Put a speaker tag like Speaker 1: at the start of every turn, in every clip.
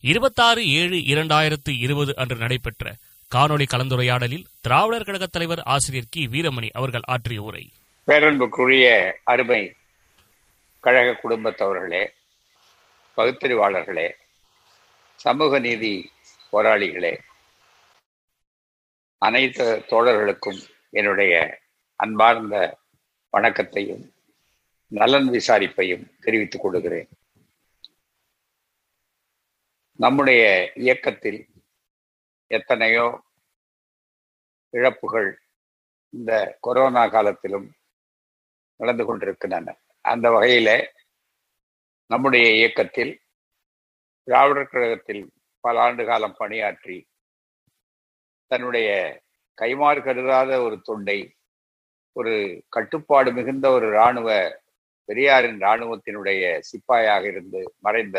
Speaker 1: இருபத்தாறு ஏழு இரண்டாயிரத்து இருபது அன்று நடைபெற்ற காணொளி கலந்துரையாடலில் திராவிடர் கழகத் தலைவர் ஆசிரியர் கி. வீரமணி அவர்கள் ஆற்றிய உரை.
Speaker 2: பேரன்புக்குரிய அருமை கழக குடும்பத்தவர்களே பகுத்தறிவாளர்களே சமூக நீதி போராளிகளே அனைத்து தோழர்களுக்கும் என்னுடைய அன்பார்ந்த வணக்கத்தையும் நலன் விசாரிப்பையும் தெரிவித்துக் கொள்கிறேன். நம்முடைய இயக்கத்தில் எத்தனையோ இழப்புகள் இந்த கொரோனா காலத்திலும் நடந்து கொண்டிருக்கின்றன. அந்த வகையில நம்முடைய இயக்கத்தில் திராவிடர் கழகத்தில் பல ஆண்டு காலம் பணியாற்றி தன்னுடைய கைமாறு கருதாத ஒரு தொண்டை ஒரு கட்டுப்பாடு மிகுந்த ஒரு இராணுவ பெரியாரின் இராணுவத்தினுடைய சிப்பாயாக இருந்து மறைந்த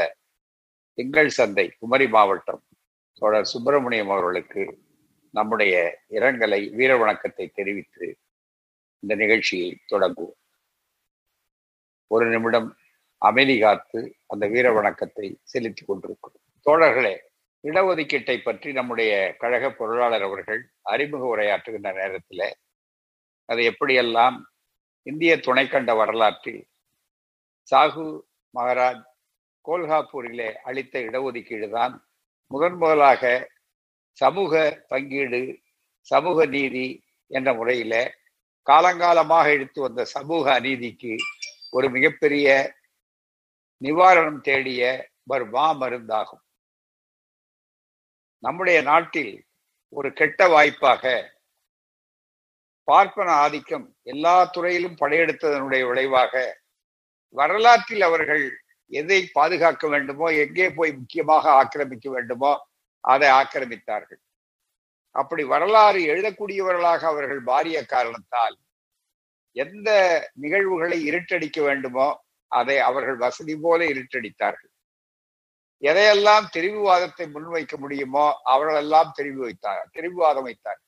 Speaker 2: திங்கள் சந்தை குமரி மாவட்டம் தோழர் சுப்பிரமணியம் அவர்களுக்கு நம்முடைய இரங்கலை வீர வணக்கத்தை தெரிவித்து இந்த நிகழ்ச்சியை தொடங்குவோம். ஒரு நிமிடம் அமைதி காத்து அந்த வீர வணக்கத்தை செலுத்திக் கொண்டிருக்கிறோம். தோழர்களே இடஒதுக்கீட்டை பற்றி நம்முடைய கழக பொருளாளர் அவர்கள் அறிமுக உரையாற்றுகின்ற நேரத்தில் அது எப்படியெல்லாம் இந்திய துணைக்கண்ட வரலாற்றில் சாகு மகாராஜ் கோல்ஹாப்பூரிலே அளித்த இடஒதுக்கீடு தான். முதன் முதலாக சமூக பங்கீடு சமூக நீதி என்ற முறையில காலங்காலமாக எடுத்து வந்த சமூக அநீதிக்கு ஒரு மிகப்பெரிய நிவாரணம் தேடிய ஒரு மா மருந்தாகும் நம்முடைய நாட்டில் ஒரு கெட்ட வாய்ப்பாக பார்ப்பன ஆதிக்கம் எல்லா துறையிலும் படையெடுத்ததனுடைய விளைவாக வரலாற்றில் அவர்கள் எதை பாதுகாக்க வேண்டுமோ எங்கே போய் முக்கியமாக ஆக்கிரமிக்க வேண்டுமோ அதை ஆக்கிரமித்தார்கள். அப்படி வரலாறு எழுதக்கூடியவர்களாக அவர்கள் மாறிய காரணத்தால் எந்த நிகழ்வுகளை இருட்டடிக்க வேண்டுமோ அதை அவர்கள் வசதி போல இருட்டடித்தார்கள். எதையெல்லாம் தெரிவுவாதத்தை முன்வைக்க முடியுமோ அவர்களெல்லாம் தெரிவு வைத்தார் தெரிவுவாதம் வைத்தார்கள்.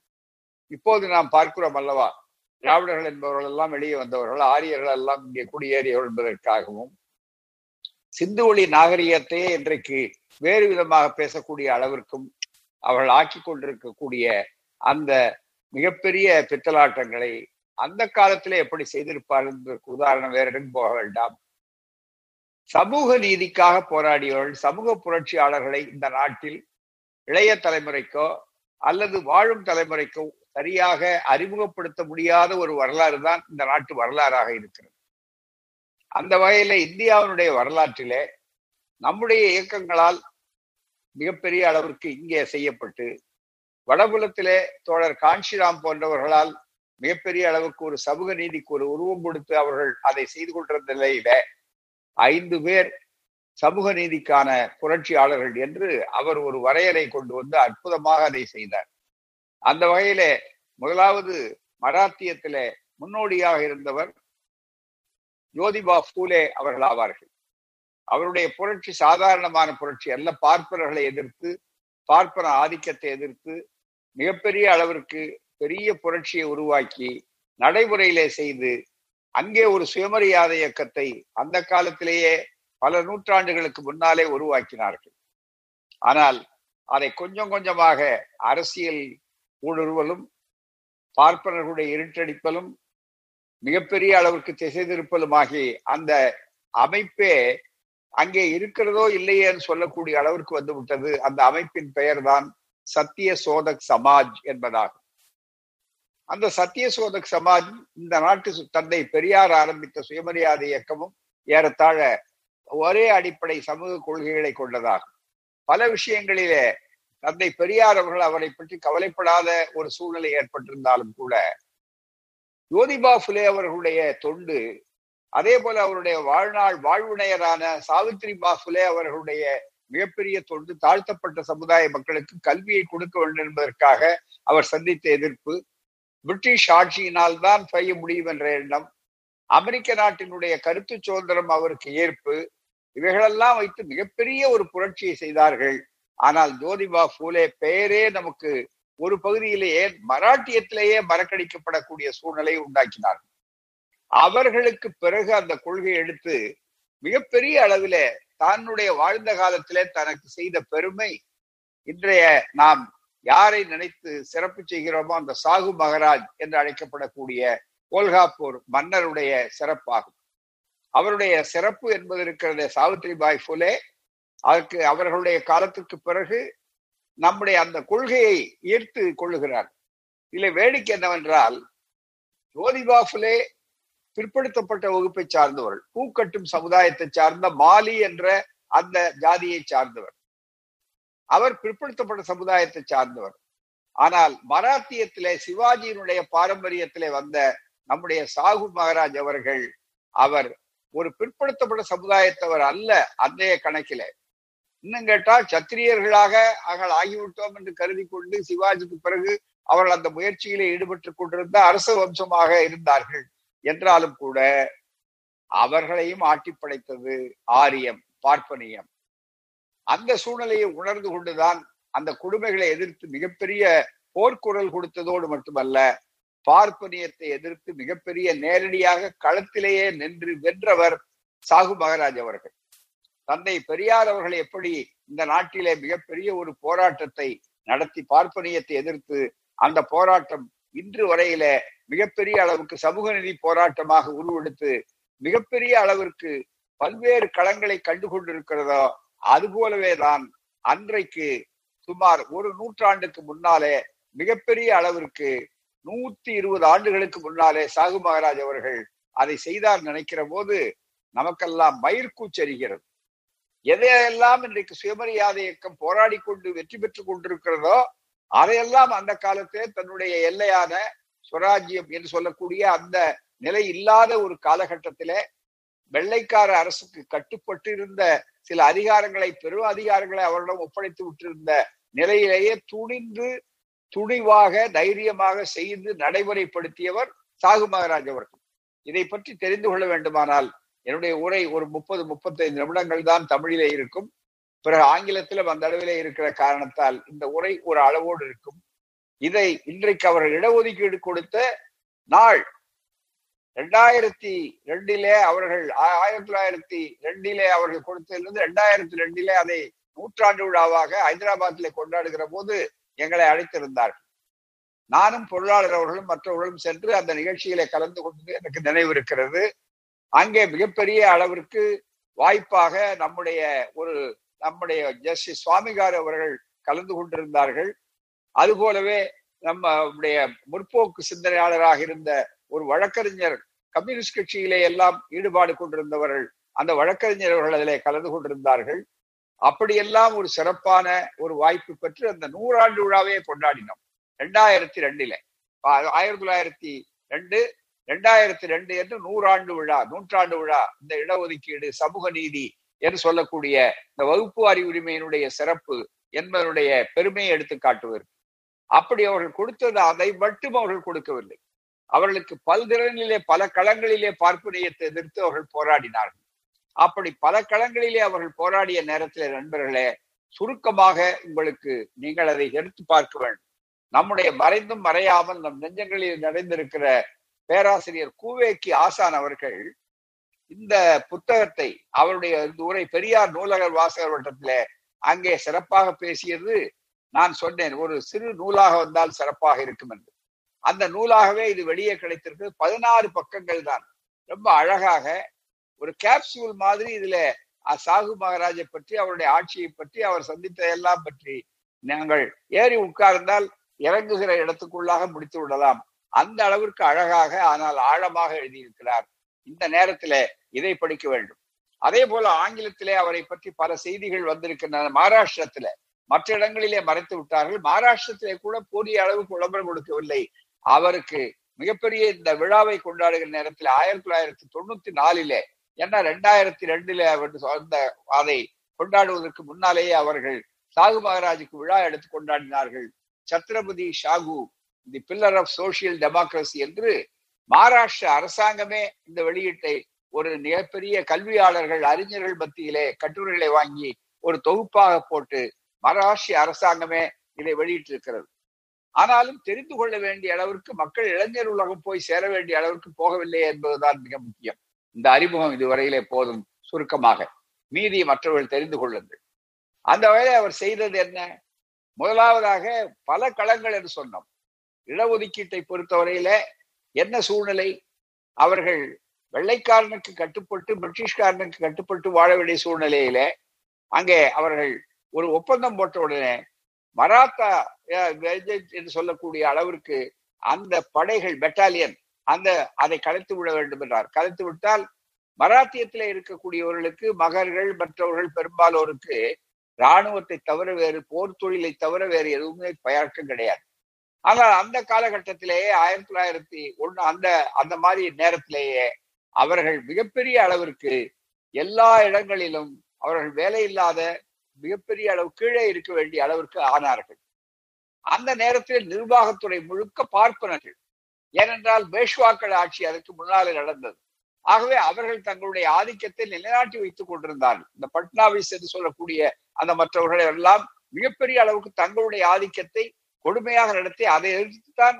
Speaker 2: இப்போது நாம் பார்க்கிறோம் அல்லவா திராவிடர்கள் என்பவர்கள் எல்லாம் வெளியே வந்தவர்கள் ஆரியர்கள் எல்லாம் இங்கே குடியேறியவர்கள் என்பதற்காகவும் சிந்து ஒளி நாகரிகத்தையே இன்றைக்கு வேறு விதமாக பேசக்கூடிய அளவிற்கும் அவர்கள் ஆக்கி கொண்டிருக்கக்கூடிய அந்த மிகப்பெரிய பித்தலாட்டங்களை அந்த காலத்திலே எப்படி செய்திருப்பார் என்பதற்கு உதாரணம் வேற இடம் போக வேண்டாம். சமூக நீதிக்காக போராடியவர்கள் சமூக புரட்சியாளர்களை இந்த நாட்டில் இளைய தலைமுறைக்கோ அல்லது வாழும் தலைமுறைக்கோ சரியாக அறிமுகப்படுத்த முடியாத ஒரு வரலாறு தான் இந்த நாட்டு வரலாறாக இருக்கிறது. அந்த வகையில இந்தியாவினுடைய வரலாற்றிலே நம்முடைய இயக்கங்களால் மிகப்பெரிய அளவிற்கு இங்கே செய்யப்பட்டு வடபுலத்திலே தோழர் காஞ்சிராம் போன்றவர்களால் மிகப்பெரிய அளவுக்கு ஒரு சமூக நீதிக்கு ஒரு உருவம் கொடுத்து அவர்கள் அதை செய்து கொண்டிருந்த நிலையில ஐந்து பேர் சமூக நீதிக்கான புரட்சியாளர்கள் என்று அவர் ஒரு வரையறை கொண்டு வந்து அற்புதமாக அதை செய்தார். அந்த வகையில முதலாவது மராத்தியத்திலே முன்னோடியாக இருந்தவர் ஜோதிபா பூலே அவர்கள் ஆவார்கள். அவருடைய புரட்சி சாதாரணமான புரட்சி அல்ல. பார்ப்பனர்களை எதிர்த்து பார்ப்பன ஆதிக்கத்தை எதிர்த்து மிகப்பெரிய அளவிற்கு பெரிய புரட்சியை உருவாக்கி நடைமுறையிலே செய்து அங்கே ஒரு சுயமரியாதை இயக்கத்தை அந்த காலத்திலேயே பல நூற்றாண்டுகளுக்கு முன்னாலே உருவாக்கினார்கள். ஆனால் அதை கொஞ்சம் கொஞ்சமாக அரசியல் ஊடுருவலும் பார்ப்பனர்களுடைய இருட்டடிப்பலும் மிகப்பெரிய அளவிற்கு திசை திருப்பலுமாகி அந்த அமைப்பே அங்கே இருக்கிறதோ இல்லையேன்னு சொல்லக்கூடிய அளவிற்கு வந்து விட்டது. அந்த அமைப்பின் பெயர் தான் சத்திய சோதக் சமாஜ் என்பதாகும். அந்த சத்திய சோதக் சமாஜ் இந்த நாட்டு தந்தை பெரியார் ஆரம்பித்த சுயமரியாதை இயக்கமும் ஏறத்தாழ ஒரே அடிப்படை சமூக கொள்கைகளை கொண்டதாகும். பல விஷயங்களிலே தந்தை பெரியார் அவர்கள் அவரை பற்றி கவலைப்படாத ஒரு சூழ்நிலை ஏற்பட்டிருந்தாலும் கூட ஜோதிபா புலே அவர்களுடைய தொண்டு அதே போல அவருடைய வாழ்நாள் வாழ்வுணையரான சாவித்ரி பா புலே அவர்களுடைய மிகப்பெரிய தொண்டு தாழ்த்தப்பட்ட சமுதாய மக்களுக்கு கல்வியை கொடுக்க வேண்டும் என்பதற்காக அவர் சந்தித்த எதிர்ப்பு. பிரிட்டிஷ் ஆட்சியினால் தான் செய்ய முடியும் என்ற எண்ணம். அமெரிக்க நாட்டினுடைய கருத்து சுதந்திரம் அவருக்கு ஏற்பு. இவைகளெல்லாம் வைத்து மிகப்பெரிய ஒரு புரட்சியை செய்தார்கள். ஆனால் ஜோதிபா பூலே பெயரே நமக்கு ஒரு பகுதியிலேயே மராட்டியத்திலேயே மறக்கடிக்கப்படக்கூடிய சூழ்நிலையை உண்டாக்கினார்கள் அவர்களுக்கு பிறகு அந்த கொள்கையை எடுத்து மிகப்பெரிய அளவில தன்னுடைய வாழ்ந்த காலத்திலே தனக்கு செய்த பெருமை இன்றைய நாம் யாரை நினைத்து சிறப்பு செய்கிறோமோ அந்த சாகு மகராஜ் என்று அழைக்கப்படக்கூடிய கோல்காப்பூர் மன்னருடைய சிறப்பாகும். அவருடைய சிறப்பு என்பது இருக்கிறது சாவித்ரி பாய் ஃபுலே அதற்கு அவர்களுடைய காலத்துக்கு பிறகு நம்முடைய அந்த கொள்கையை ஈர்த்து கொள்ளுகிறார். இல்லை வேடிக்கை என்னவென்றால் ஜோதிபாஃபுலே பிற்படுத்தப்பட்ட வகுப்பை சார்ந்தவர்கள் பூக்கட்டும் சமுதாயத்தை சார்ந்த மாலி என்ற அந்த ஜாதியை சார்ந்தவர். அவர் பிற்படுத்தப்பட்ட சமுதாயத்தை சார்ந்தவர். ஆனால் மராத்தியத்திலே சிவாஜியினுடைய பாரம்பரியத்திலே வந்த நம்முடைய சாகு மகாராஜ் அவர்கள் அவர் ஒரு பிற்படுத்தப்பட்ட சமுதாயத்தவர் அல்ல அன்றைய கணக்கில. இன்னும் கேட்டால் சத்திரியர்களாக அவர்கள் ஆகிவிட்டோம் என்று கருதி கொண்டு சிவாஜிக்கு பிறகு அவர்கள் அந்த முயற்சியிலே ஈடுபட்டுக் கொண்டிருந்த அரச வம்சமாக இருந்தார்கள். என்றாலும் கூட அவர்களையும் ஆட்டி படைத்தது ஆரியம் பார்ப்பனியம். அந்த சூழ்நிலையை உணர்ந்து கொண்டுதான் அந்த கொடுமைகளை எதிர்த்து மிகப்பெரிய போர்க்குரல் கொடுத்ததோடு மட்டுமல்ல பார்ப்பனியத்தை எதிர்த்து மிகப்பெரிய நேரடியாக களத்திலேயே நின்று வென்றவர் சாகு மகராஜ் அவர்கள். தந்தை பெரியார் அவர்கள் எப்படி இந்த நாட்டிலே மிகப்பெரிய ஒரு போராட்டத்தை நடத்தி பார்ப்பனியத்தை எதிர்த்து அந்த போராட்டம் இன்று வரையில மிகப்பெரிய அளவுக்கு சமூக நீதி போராட்டமாக உருவெடுத்து மிகப்பெரிய அளவிற்கு பல்வேறு களங்களை கண்டு கொண்டிருக்கிறதோ அது போலவே தான் அன்றைக்கு சுமார் ஒரு நூற்றாண்டுக்கு முன்னாலே மிகப்பெரிய அளவிற்கு நூத்தி இருபது ஆண்டுகளுக்கு முன்னாலே சாகு மகாராஜ் அவர்கள் அதை செய்தார் நினைக்கிற போது நமக்கெல்லாம் மயிர்கூச்சரிகிறது எதையெல்லாம் இன்றைக்கு சுயமரியாதை இயக்கம் போராடி கொண்டு வெற்றி பெற்றுக் கொண்டிருக்கிறதோ அதையெல்லாம் அந்த காலத்திலே தன்னுடைய எல்லையான சுவராஜ்யம் என்று சொல்லக்கூடிய அந்த நிலை இல்லாத ஒரு காலகட்டத்திலே வெள்ளைக்கார அரசுக்கு கட்டுப்பட்டு இருந்த சில அதிகாரங்களை பெரும் அதிகாரங்களை அவரிடம் ஒப்படைத்து விட்டிருந்த நிலையிலேயே துணிந்து துணிவாக தைரியமாக செய்து நடைமுறைப்படுத்தியவர் சாகு மகாராஜ் அவர்கள். இதை பற்றி தெரிந்து கொள்ள வேண்டுமானால் என்னுடைய உரை ஒரு முப்பது முப்பத்தைந்து நிமிடங்கள் தான் தமிழிலே இருக்கும். பிறகு ஆங்கிலத்திலும் அந்த அளவிலே இருக்கிற காரணத்தால் இந்த உரை ஒரு அளவோடு இருக்கும். இதை இன்றைக்கு அவர்கள் இடஒதுக்கீடு கொடுத்த நாள் ரெண்டாயிரத்தி ரெண்டிலே அவர்கள் ஆயிரத்தி தொள்ளாயிரத்தி ரெண்டிலே அவர்கள் கொடுத்ததிலிருந்து ரெண்டாயிரத்தி ரெண்டிலே அதை நூற்றாண்டு விழாவாக ஹைதராபாத்திலே கொண்டாடுகிற போது எங்களை அழைத்திருந்தார்கள். நானும் பொருளாளர் அவர்களும் மற்றவர்களும் சென்று அந்த நிகழ்ச்சியிலே கலந்து கொண்டது எனக்கு நினைவு இருக்கிறது. அங்கே மிகப்பெரிய அளவிற்கு வாய்ப்பாக நம்முடைய ஒரு நம்முடைய ஜஸ்டிஸ் சுவாமிகார் அவர்கள் கலந்து கொண்டிருந்தார்கள். அதுபோலவே நம்முடைய முற்போக்கு சிந்தனையாளராக இருந்த ஒரு வழக்கறிஞர் கம்யூனிஸ்ட் கட்சியிலே எல்லாம் ஈடுபாடு கொண்டிருந்தவர்கள் அந்த வழக்கறிஞர் அவர்கள் அதிலே கலந்து கொண்டிருந்தார்கள். அப்படியெல்லாம் ஒரு சிறப்பான ஒரு வாய்ப்பு பெற்று அந்த நூறாண்டு விழாவே கொண்டாடினோம். ரெண்டாயிரத்தி ரெண்டுல. ஆயிரத்தி தொள்ளாயிரத்தி ரெண்டு ரெண்டாயிரத்தி ரெண்டு என்று நூறாண்டு விழா நூற்றாண்டு விழா இந்த இடஒதுக்கீடு சமூக நீதி என்று சொல்லக்கூடிய இந்த வகுப்பு வாரி உரிமையினுடைய சிறப்பு என்பதனுடைய பெருமையை எடுத்து காட்டுவது அப்படி அவர்கள் கொடுத்தது அதை மட்டும் அவர்கள் கொடுக்கவில்லை. அவர்களுக்கு பல்திறனிலே பல களங்களிலே பார்ப்பனியத்தை எதிர்த்து அவர்கள் போராடினார்கள். அப்படி பல களங்களிலே அவர்கள் போராடிய நேரத்தில் நண்பர்களே சுருக்கமாக உங்களுக்கு நீங்கள் அதை எடுத்து பார்க்க வேண்டும். நம்முடைய மறைந்தும் மறையாமல் நம் நெஞ்சங்களில் நிறைந்திருக்கிற பேராசிரியர் கூவேக்கி ஆசான் அவர்கள் இந்த புத்தகத்தை அவருடைய இந்த உரை பெரியார் நூலகர் வாசகர் வட்டத்திலே அங்கே சிறப்பாக பேசியது நான் சொன்னேன். ஒரு சிறு நூலாக வந்தால் சிறப்பாக இருக்கும் என்று. அந்த நூலாகவே இது வெளியே கிடைத்திருக்கு. பதினாறு பக்கங்கள் தான். ரொம்ப அழகாக ஒரு கேப்சூல் மாதிரி இதுல சாகு மகாராஜை பற்றி அவருடைய ஆட்சியை பற்றி அவர் சந்தித்ததெல்லாம் பற்றி நாங்கள் ஏறி உட்கார்ந்தால் இறங்குகிற இடத்துக்குள்ளாக முடித்து விடலாம். அந்த அளவிற்கு அழகாக ஆனால் ஆழமாக எழுதியிருக்கிறார். இந்த நேரத்திலே இதை படிக்க வேண்டும். அதே போல ஆங்கிலத்திலே அவரை பற்றி பல செய்திகள் வந்திருக்கின்றன. மகாராஷ்டிரத்துல மற்ற இடங்களிலே மறைத்து விட்டார்கள். மகாராஷ்டிரத்திலே கூட போதிய அளவுக்கு விளம்பரம் கொடுக்கவில்லை. அவருக்கு மிகப்பெரிய இந்த விழாவை கொண்டாடுகிற நேரத்தில் ஆயிரத்தி தொள்ளாயிரத்தி தொண்ணூத்தி நாலிலே ஏன்னா ரெண்டாயிரத்தி ரெண்டுல அவர் அந்த அதை கொண்டாடுவதற்கு முன்னாலேயே அவர்கள் சாகு மகாராஜுக்கு விழா எடுத்து கொண்டாடினார்கள். Chhatrapati Shahu the pillar of social democracy என்று மகாராஷ்டிர அரசாங்கமே இந்த வெளியீட்டை ஒரு மிகப்பெரிய கல்வியாளர்கள் அறிஞர்கள் மத்தியிலே கட்டுரைகளை வாங்கி ஒரு தொகுப்பாக போட்டு மகாராஷ்டிர அரசாங்கமே இதை வெளியிட்டிருக்கிறது. ஆனாலும் தெரிந்து கொள்ள வேண்டிய அளவிற்கு மக்கள் இளைஞர் உலகம் போய் சேர வேண்டிய அளவிற்கு போகவில்லை என்பதுதான் மிக முக்கியம். இந்த அறிமுகம் இதுவரையிலே போதும் சுருக்கமாக. மீதி மற்றவர்கள் தெரிந்து கொள்ளுங்கள். அந்த வகையில் அவர் செய்தது என்ன? முதலாவதாக பல களங்கள் என்று சொன்னோம். இடஒதுக்கீட்டை பொறுத்தவரையில என்ன சூழ்நிலை? அவர்கள் வெள்ளைக்காரனுக்கு கட்டுப்பட்டு பிரிட்டிஷ்காரனுக்கு கட்டுப்பட்டு வாழ வேண்டிய சூழ்நிலையில அங்கே அவர்கள் ஒரு ஒப்பந்தம் போட்ட உடனே மராத்தா என்று சொல்லக்கூடிய அளவிற்கு அந்த படைகள் பெட்டாலியன் அந்த அதை கலைத்து விட வேண்டும் என்றார். கலைத்து விட்டால் மராத்தியத்தில் இருக்கக்கூடியவர்களுக்கு மகர்கள் மற்றவர்கள் பெரும்பாலோருக்கு இராணுவத்தை தவிர வேறு போர் தொழிலை தவிர வேறு எதுவுமே பழக்கம் கிடையாது. ஆனால் அந்த காலகட்டத்திலேயே ஆயிரத்தி தொள்ளாயிரத்தி ஒண்ணு அந்த அந்த மாதிரி நேரத்திலேயே அவர்கள் மிகப்பெரிய அளவிற்கு எல்லா இடங்களிலும் அவர்கள் வேலை இல்லாத மிகப்பெரிய அளவு கீழே இருக்க வேண்டிய அளவிற்கு ஆனார்கள். அந்த நேரத்தில் நிர்வாகத்துறை முழுக்க பார்ப்பனர்கள். ஏனென்றால் பேஷ்வாக்கள் ஆட்சி அதற்கு முன்னாலே நடந்தது. ஆகவே அவர்கள் தங்களுடைய ஆதிக்கத்தை நிலைநாட்டி வைத்துக் கொண்டிருந்தார்கள். இந்த பட்னாவிஸ் என்று சொல்லக்கூடிய அந்த மற்றவர்கள் எல்லாம் மிகப்பெரிய அளவுக்கு தங்களுடைய ஆதிக்கத்தை கொடுமையாக நடத்தி அதை எதிர்த்துத்தான்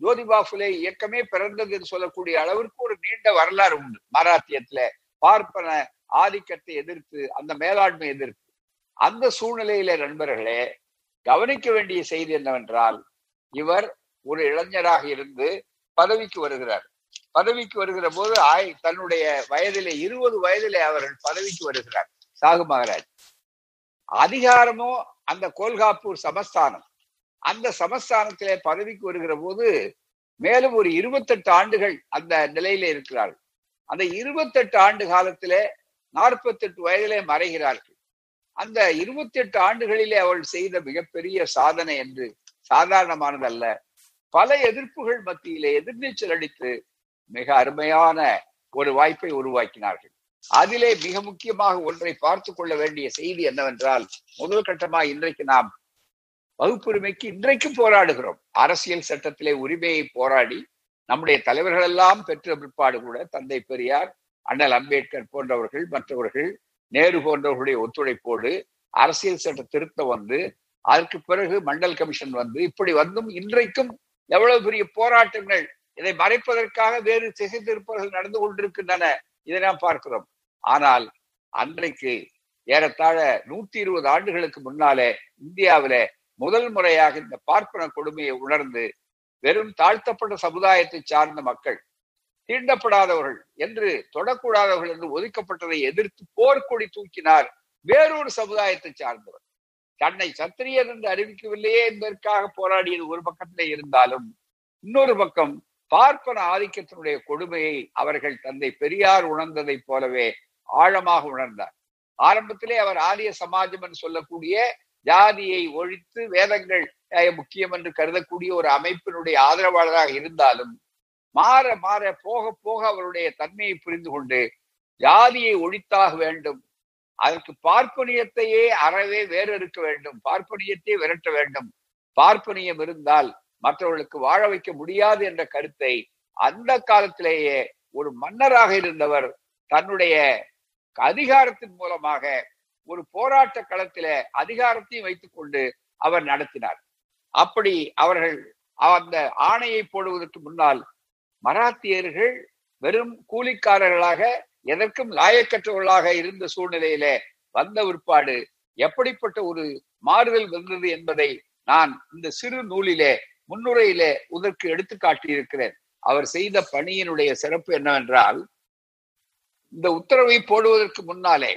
Speaker 2: ஜோதிபா புலே இயக்கமே பிறந்தது என்று சொல்லக்கூடிய அளவிற்கு ஒரு நீண்ட வரலாறு உண்டு. மராத்தியத்துல பார்ப்பன ஆதிக்கத்தை எதிர்த்து அந்த மேலாண்மை எதிர்த்து. அந்த சூழ்நிலையில நண்பர்களே கவனிக்க வேண்டிய செய்தி என்னவென்றால் இவர் ஒரு இளைஞராக இருந்து பதவிக்கு வருகிறார். பதவிக்கு வருகிற போது ஆய் தன்னுடைய வயதிலே இருபது வயதிலே அவர்கள் பதவிக்கு வருகிறார். சாகு மகராஜ். அதிகாரமும் அந்த கோல்காப்பூர் சமஸ்தானம். அந்த சமஸ்தானத்திலே பதவிக்கு வருகிற போது மேலும் ஒரு இருபத்தெட்டு ஆண்டுகள் அந்த நிலையில இருக்கிறார்கள். அந்த இருபத்தெட்டு ஆண்டு காலத்திலே நாற்பத்தெட்டு வயதிலே மறைகிறார்கள். அந்த இருபத்தி எட்டு ஆண்டுகளிலே அவள் செய்த மிகப்பெரிய சாதனை என்று சாதாரணமானதல்ல. பல எதிர்ப்புகள் மத்தியிலே எதிர்நீச்சல் அடித்து மிக அருமையான ஒரு வாய்ப்பை உருவாக்கினார்கள். அதிலே மிக முக்கியமாக ஒன்றை பார்த்து கொள்ள வேண்டிய செய்தி என்னவென்றால் முதல் கட்டமா இன்றைக்கு நாம் வகுப்புரிமைக்கு இன்றைக்கும் போராடுகிறோம். அரசியல் சட்டத்திலே உரிமையை போராடி நம்முடைய தலைவர்கள் எல்லாம் பெற்ற பிற்பாடு கூட தந்தை பெரியார் அண்ணல் அம்பேத்கர் போன்றவர்கள் மற்றவர்கள் நேரு போன்றவர்களுடைய ஒத்துழைப்போடு அரசியல் சட்ட திருத்தம் வந்து அதற்கு பிறகு மண்டல் கமிஷன் வந்து இப்படி வந்தும் இன்றைக்கும் எவ்வளவு பெரிய போராட்டங்கள் இதை மறைப்பதற்காக வேறு திசை திருப்பர்கள் நடந்து கொண்டிருக்கின்றன இதை நாம் பார்க்கிறோம். ஆனால் அன்றைக்கு ஏறத்தாழ நூத்தி இருபது ஆண்டுகளுக்கு முன்னாலே இந்தியாவில முதல் முறையாக இந்த பார்ப்பன கொடுமையை உணர்ந்து வெறும் தாழ்த்தப்பட்ட சமுதாயத்தை சார்ந்த மக்கள் தீண்டப்படாதவர்கள் என்று தொடக்கூடாதவர்கள் என்று ஒதுக்கப்பட்டதை எதிர்த்து போர்க்கொடி தூக்கினார் வேறொரு சமுதாயத்தை சார்ந்தவர். தன்னை சத்திரியர் என்று அறிவிக்கவில்லையே என்பதற்காக போராடியது ஒரு பக்கத்திலே இருந்தாலும் இன்னொரு பக்கம் பார்ப்பன ஆதிக்கத்தினுடைய கொடுமையை அவர்கள் தந்தை பெரியார் உணர்ந்ததை போலவே ஆழமாக உணர்ந்தார். ஆரம்பத்திலே அவர் ஆரிய சமாஜம் என்று சொல்லக்கூடிய ஜாதியை ஒழித்து வேதங்கள் முக்கியம் என்று கருதக்கூடிய ஒரு அமைப்பினுடைய ஆதரவாளராக இருந்தாலும் மாற மாற போக போக அவருடைய தன்மையை புரிந்து கொண்டு ஜாதியை ஒழித்தாக வேண்டும். அதற்கு பார்ப்பனியத்தையே அறவே வேறு இருக்க வேண்டும். பார்ப்பனியத்தை விரட்ட வேண்டும். பார்ப்பனியம் இருந்தால் மற்றவர்களுக்கு வாழ வைக்க முடியாது என்ற கருத்தை அந்த காலத்திலேயே ஒரு மன்னராக இருந்தவர் தன்னுடைய அதிகாரத்தின் மூலமாக ஒரு போராட்ட களத்தில அதிகாரத்தையும் வைத்துக் கொண்டு அவர் நடத்தினார். அப்படி அவர்கள் அந்த ஆணையை போடுவதற்கு முன்னால் மராத்தியர்கள் வெறும் கூலிக்காரர்களாக எதற்கும் லாயக்கற்றவர்களாக இருந்த சூழ்நிலையில வந்த விற்பாடு எப்படிப்பட்ட ஒரு மாறுதல் வந்தது என்பதை நான் இந்த சிறு நூலிலே முன்னுரையிலே உதற்கு எடுத்து காட்டியிருக்கிறேன். அவர் செய்த பணியினுடைய சிறப்பு என்னவென்றால் இந்த உத்தரவை போடுவதற்கு முன்னாலே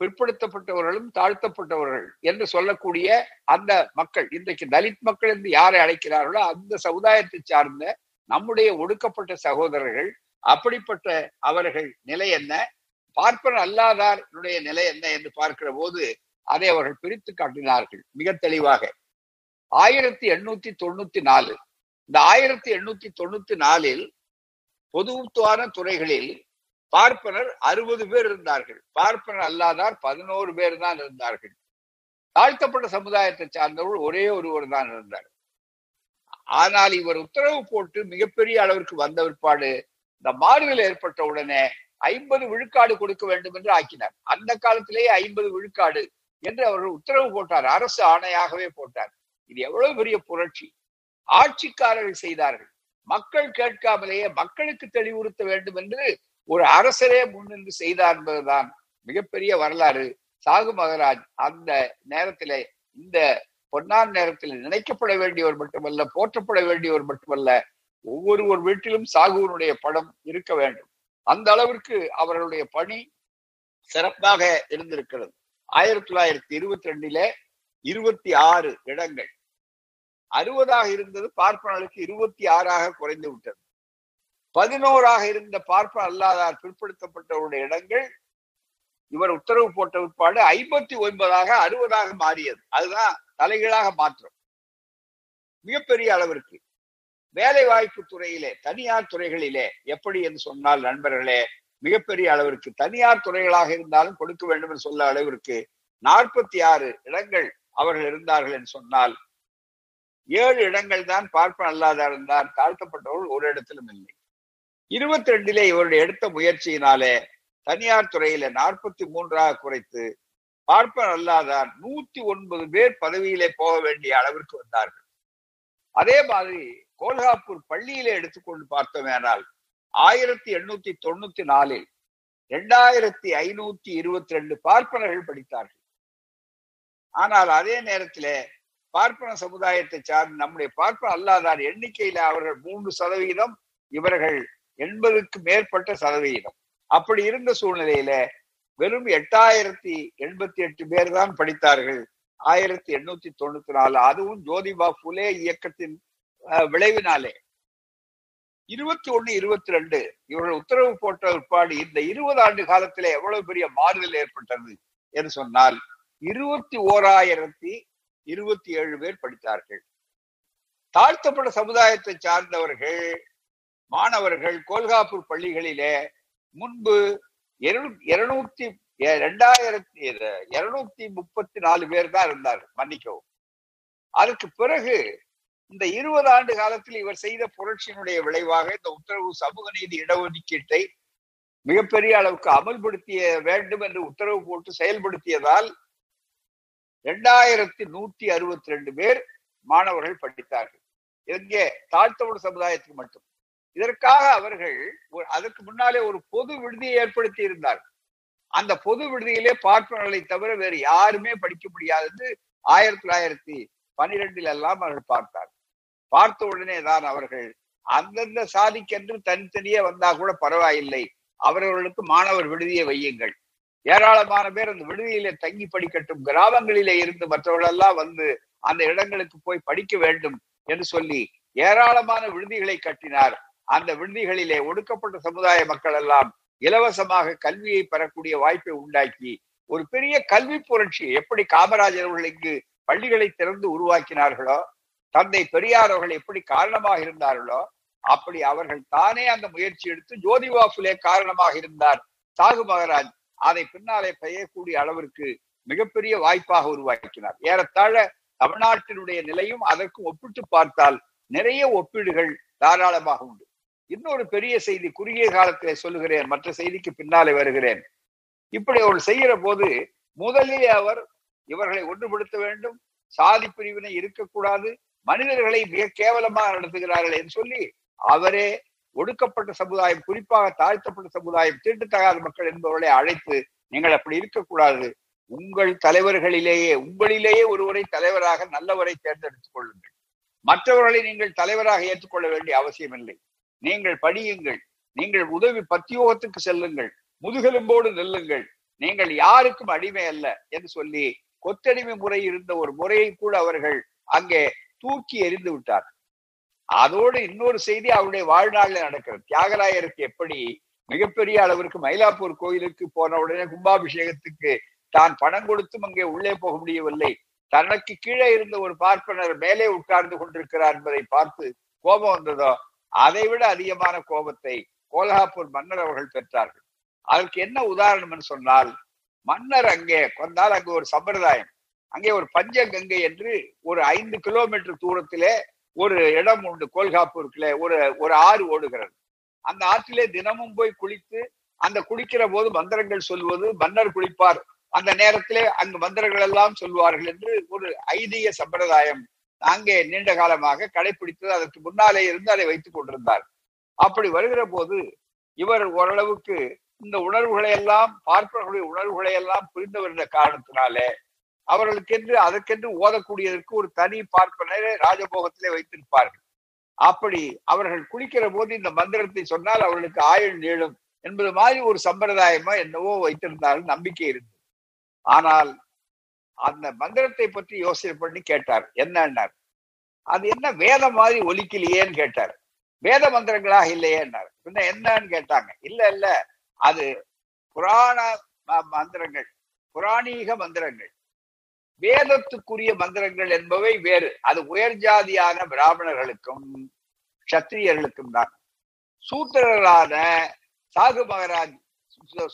Speaker 2: பிற்படுத்தப்பட்டவர்களும் தாழ்த்தப்பட்டவர்கள் என்று சொல்லக்கூடிய அந்த மக்கள் இன்றைக்கு தலித் மக்கள் என்று யாரை அழைக்கிறார்களோ அந்த சமுதாயத்தை சார்ந்த நம்முடைய ஒடுக்கப்பட்ட சகோதரர்கள் அப்படிப்பட்ட அவர்கள் நிலை என்ன? பார்ப்பன அல்லாதாருடைய நிலை என்ன என்று பார்க்கிற போது அதை அவர்கள் பிரித்து காட்டினார்கள் மிக தெளிவாக. ஆயிரத்தி எண்ணூத்தி தொண்ணூத்தி நாலு. இந்த ஆயிரத்தி எண்ணூத்தி தொண்ணூத்தி நாலில் பொதுத்துவான துறைகளில் பார்ப்பனர் அறுபது பேர் இருந்தார்கள். பார்ப்பனர் அல்லாதார் பதினோரு பேர் தான் இருந்தார்கள். தாழ்த்தப்பட்ட சமுதாயத்தை சார்ந்தவர்கள் ஒரே ஒருவர் தான் இருந்தார். ஆனால் இவர் உத்தரவு போட்டு மிகப்பெரிய அளவிற்கு வந்த விற்பாடு இந்த மாறுதல் ஏற்பட்ட உடனே ஐம்பது விழுக்காடு கொடுக்க வேண்டும் என்று ஆக்கினார். அந்த காலத்திலேயே ஐம்பது விழுக்காடு என்று அவர்கள் உத்தரவு போட்டார். அரசு ஆணையாகவே போட்டார். இது எவ்வளவு பெரிய புரட்சி. ஆட்சிக்காரர்கள் செய்தார்கள். மக்கள் கேட்காமலேயே மக்களுக்கு தெளிவுறுத்த வேண்டும் என்று ஒரு அரசரே முன்னின்று செய்தார் என்பதுதான் மிகப்பெரிய வரலாறு. சாகு மகராஜ் அந்த நேரத்திலே இந்த பொன்னான் நேரத்தில் நினைக்கப்பட வேண்டியவர் மட்டுமல்ல போற்றப்பட வேண்டியவர் மட்டுமல்ல ஒவ்வொரு ஒரு வீட்டிலும் சாகுவனுடைய படம் இருக்க வேண்டும். அந்த அளவிற்கு அவர்களுடைய பணி சிறப்பாக இருந்திருக்கிறது. ஆயிரத்தி தொள்ளாயிரத்தி இருபத்தி ரெண்டில இருபத்தி ஆறு இடங்கள். அறுபதாக இருந்தது பார்ப்பனர்களுக்கு இருபத்தி ஆறாக குறைந்து விட்டது. பதினோராக இருந்த பார்ப்ப அல்லாதார் பிற்படுத்தப்பட்டவருடைய இடங்கள் இவர் உத்தரவு போட்ட உட்பாடு ஐம்பத்தி ஒன்பதாக அறுபதாக மாறியது. அதுதான் தலைகீழாக மாற்றம். மிகப்பெரிய அளவிற்கு. வேலை வாய்ப்பு துறையிலே தனியார் துறைகளிலே எப்படி என்று சொன்னால் நண்பர்களே மிகப்பெரிய அளவிற்கு. தனியார் துறைகளாக இருந்தாலும் கொடுக்க வேண்டும் என்று சொல்ல அளவிற்கு. நாற்பத்தி ஆறு இடங்கள் அவர்கள் இருந்தார்கள் என்று சொன்னால் ஏழு இடங்கள் தான் பார்ப்பன் அல்லாத இருந்தார் தாழ்த்தப்பட்டவர்கள் ஒரு இடத்திலும் இல்லை. இருபத்தி ரெண்டிலே இவருடைய எடுத்த முயற்சியினாலே தனியார் துறையில நாற்பத்தி மூன்றாக குறைத்து பார்ப்பன் அல்லாதார் நூத்தி ஒன்பது பேர் பதவியிலே போக வேண்டிய அளவிற்கு வந்தார்கள். அதே மாதிரி கோல்ஹாப்பூர் பள்ளியிலே எடுத்துக்கொண்டு பார்த்தோமேனால் ஆயிரத்தி எண்ணூத்தி தொண்ணூத்தி நாலில் இரண்டாயிரத்தி ஐநூத்தி இருபத்தி ரெண்டு பார்ப்பனர்கள் படித்தார்கள். ஆனால் அதே நேரத்திலே பார்ப்பன சமுதாயத்தை சார்ந்த நம்முடைய பார்ப்பன அல்லாதார் எண்ணிக்கையில அவர்கள் மூன்று சதவீதம் இவர்கள் எண்பதுக்கு மேற்பட்ட சதவீதம் அப்படி இருந்த சூழ்நிலையில வெறும் எட்டாயிரத்தி எண்பத்தி எட்டு பேர் தான் படித்தார்கள். ஆயிரத்தி எண்ணூத்தி தொண்ணூத்தி நாலு. அதுவும் ஜோதிபா புலே இயக்கத்தின் விளைவினாலே. இருபத்தி ஒண்ணு இருபத்தி ரெண்டு இவர்கள் உத்தரவு போட்ட உட்பாடு இந்த இருபது ஆண்டு காலத்திலே எவ்வளவு பெரிய மாறுதல் ஏற்பட்டது என்று சொன்னால் இருபத்தி ஓராயிரத்தி இருபத்தி ஏழு பேர் படித்தார்கள். தாழ்த்தப்பட்ட சமுதாயத்தை சார்ந்தவர்கள் மாணவர்கள் கோல்காப்பூர் பள்ளிகளிலே முன்பு இருநூத்தி இரண்டாயிரத்தி இருநூத்தி முப்பத்தி நாலு பேர் தான் இருந்தார் மன்னிக்கவும். அதுக்கு பிறகு இந்த இருபது ஆண்டு காலத்தில் இவர் செய்த புரட்சியினுடைய விளைவாக இந்த உத்தரவு சமூக நீதி இடஒதுக்கீட்டை மிகப்பெரிய அளவுக்கு அமல்படுத்திய வேண்டும் என்று உத்தரவு போட்டு செயல்படுத்தியதால் இரண்டாயிரத்தி நூத்தி அறுபத்தி ரெண்டு பேர் மாணவர்கள் படித்தார்கள். எங்கே தாழ்த்தவன சமுதாயத்துக்கு மட்டும். இதற்காக அவர்கள் அதற்கு முன்னாலே ஒரு பொது விடுதியை ஏற்படுத்தி இருந்தார். அந்த பொது விடுதியிலே பார்ப்பனர்களை தவிர வேறு யாருமே படிக்க முடியாதது ஆயிரத்தி தொள்ளாயிரத்தி பனிரெண்டில் எல்லாம் அவர்கள் பார்த்தார். பார்த்த உடனே தான் அவர்கள் அந்தந்த சாதிக்கென்று தனித்தனியே வந்தா கூட பரவாயில்லை அவர்களுக்கு மாணவர் விடுதியை வையுங்கள். ஏராளமான பேர் அந்த விடுதியிலே தங்கி படிக்கட்டும் கிராமங்களிலே இருந்து மற்றவர்களெல்லாம் வந்து அந்த இடங்களுக்கு போய் படிக்க வேண்டும் என்று சொல்லி ஏராளமான விடுதிகளை கட்டினார். அந்த விடுதிகளிலே ஒடுக்கப்பட்ட சமுதாய மக்கள் எல்லாம் இலவசமாக கல்வியை பெறக்கூடிய வாய்ப்பை உண்டாக்கி ஒரு பெரிய கல்வி புரட்சி எப்படி காமராஜர் அவர்கள் இங்கு பள்ளிகளை திறந்து உருவாக்கினார்களோ தந்தை பெரியார் அவர்கள் எப்படி காரணமாக இருந்தார்களோ அப்படி அவர்கள் தானே அந்த முயற்சி எடுத்து ஜோதிபா புலே காரணமாக இருந்தார். சாகு மகராஜ் அதை பின்னாலே பெய்யக்கூடிய அளவிற்கு மிகப்பெரிய வாய்ப்பாக உருவாக்கினார். ஏறத்தாழ தமிழ்நாட்டினுடைய நிலையும் அதற்கும் ஒப்பிட்டு பார்த்தால் நிறைய ஒப்பீடுகள் தாராளமாக உண்டு. இன்னொரு பெரிய செய்தி குறுகிய காலத்தில் சொல்லுகிறேன் மற்ற செய்திக்கு பின்னாலே வருகிறேன். இப்படி அவர் செய்கிற போது முதலில் அவர் இவர்களை ஒன்றுபடுத்த வேண்டும் சாதி பிரிவினை இருக்கக்கூடாது மனிதர்களை மிக கேவலமாக நடத்துகிறார்கள் என்று சொல்லி அவரே ஒடுக்கப்பட்ட சமுதாயம் குறிப்பாக தாழ்த்தப்பட்ட சமுதாயம் தீண்டத்தகாத மக்கள் என்பவர்களை அழைத்து நீங்கள் அப்படி இருக்கக்கூடாது. உங்கள் தலைவர்களிலேயே உங்களிலேயே ஒருவரை தலைவராக நல்லவரை தேர்ந்தெடுத்துக் கொள்ளுங்கள். மற்றவர்களை நீங்கள் தலைவராக ஏற்றுக்கொள்ள வேண்டிய அவசியம் இல்லை நீங்கள் படியுங்கள். நீங்கள் உதவி பத்தியோகத்துக்கு செல்லுங்கள். முதுகெலும்போடு நெல்லுங்கள். நீங்கள் யாருக்கும் அடிமை அல்ல என்று சொல்லி கொத்தடிமை முறை இருந்த ஒரு முறையை கூட அவர்கள் அங்கே தூக்கி எறிந்து விட்டார் அதோடு இன்னொரு செய்தி அவருடைய வாழ்நாளில் நடக்கிறது. தியாகராயருக்கு எப்படி மிகப்பெரிய அளவிற்கு மயிலாப்பூர் கோயிலுக்கு போன உடனே கும்பாபிஷேகத்துக்கு தான் பணம் கொடுத்தும் அங்கே உள்ளே போக முடியவில்லை. தனக்கு கீழே இருந்த ஒரு பார்ப்பனர் மேலே உட்கார்ந்து கொண்டிருக்கிறார் என்பதை பார்த்து கோபம் வந்ததோ? அதை விட அதிகமான கோபத்தை கோல்ஹாப்பூர் மன்னர் அவர்கள் பெற்றார்கள். அதற்கு என்ன உதாரணம் சொன்னால் மன்னர் அங்கே கொண்டால் அங்கு ஒரு சம்பிரதாயம். அங்கே ஒரு பஞ்சகங்கை என்று ஒரு ஐந்து கிலோமீட்டர் தூரத்திலே ஒரு இடம் உண்டு கோல்காப்பூருக்குள்ள ஒரு ஒரு ஆறு ஓடுகிறது. அந்த ஆற்றிலே தினமும் போய் குளித்து அந்த குளிக்கிற போது மந்திரங்கள் சொல்வது மன்னர் குளிப்பார். அந்த நேரத்திலே அங்கு மந்திரங்கள் எல்லாம் சொல்வார்கள் என்று ஒரு ஐதீக சம்பிரதாயம் அங்கே நீண்ட காலமாக கடைபிடித்தது அதற்கு முன்னாலே இருந்து அதை வைத்துக் கொண்டிருந்தார். அப்படி வருகிற போது இவர் ஓரளவுக்கு இந்த உணர்வுகளை எல்லாம் பார்ப்பவர்களுடைய உணர்வுகளை எல்லாம் புரிந்து வருகிற காரணத்தினாலே அவர்களுக்கென்று அதற்கென்று ஓதக்கூடியதற்கு ஒரு தனி பார்ப்பனரை ராஜபோகத்திலே வைத்திருப்பார்கள். அப்படி அவர்கள் குளிக்கிற போது இந்த மந்திரத்தை சொன்னால் அவர்களுக்கு ஆயுள் நீளும் என்பது மாதிரி ஒரு சம்பிரதாயமா என்னவோ வைத்திருந்தார்கள் நம்பிக்கை இருந்தது. ஆனால் அந்த மந்திரத்தை பற்றி யோசனை பண்ணி கேட்டார். என்னன்னார்? அது என்ன வேத மாதிரி ஒலிக்கலையேன்னு கேட்டார். வேத மந்திரங்களாக இல்லையேன்னார். பின்ன என்னன்னு கேட்டாங்க. இல்ல இல்ல. அது புராண மந்திரங்கள். புராணீக மந்திரங்கள். வேதத்துக்குரிய மந்திரங்கள் என்பவை வேறு. அது உயர் ஜாதியான பிராமணர்களுக்கும் சத்திரியர்களுக்கும் தான். சூத்திரரான சாகு மகராஜ்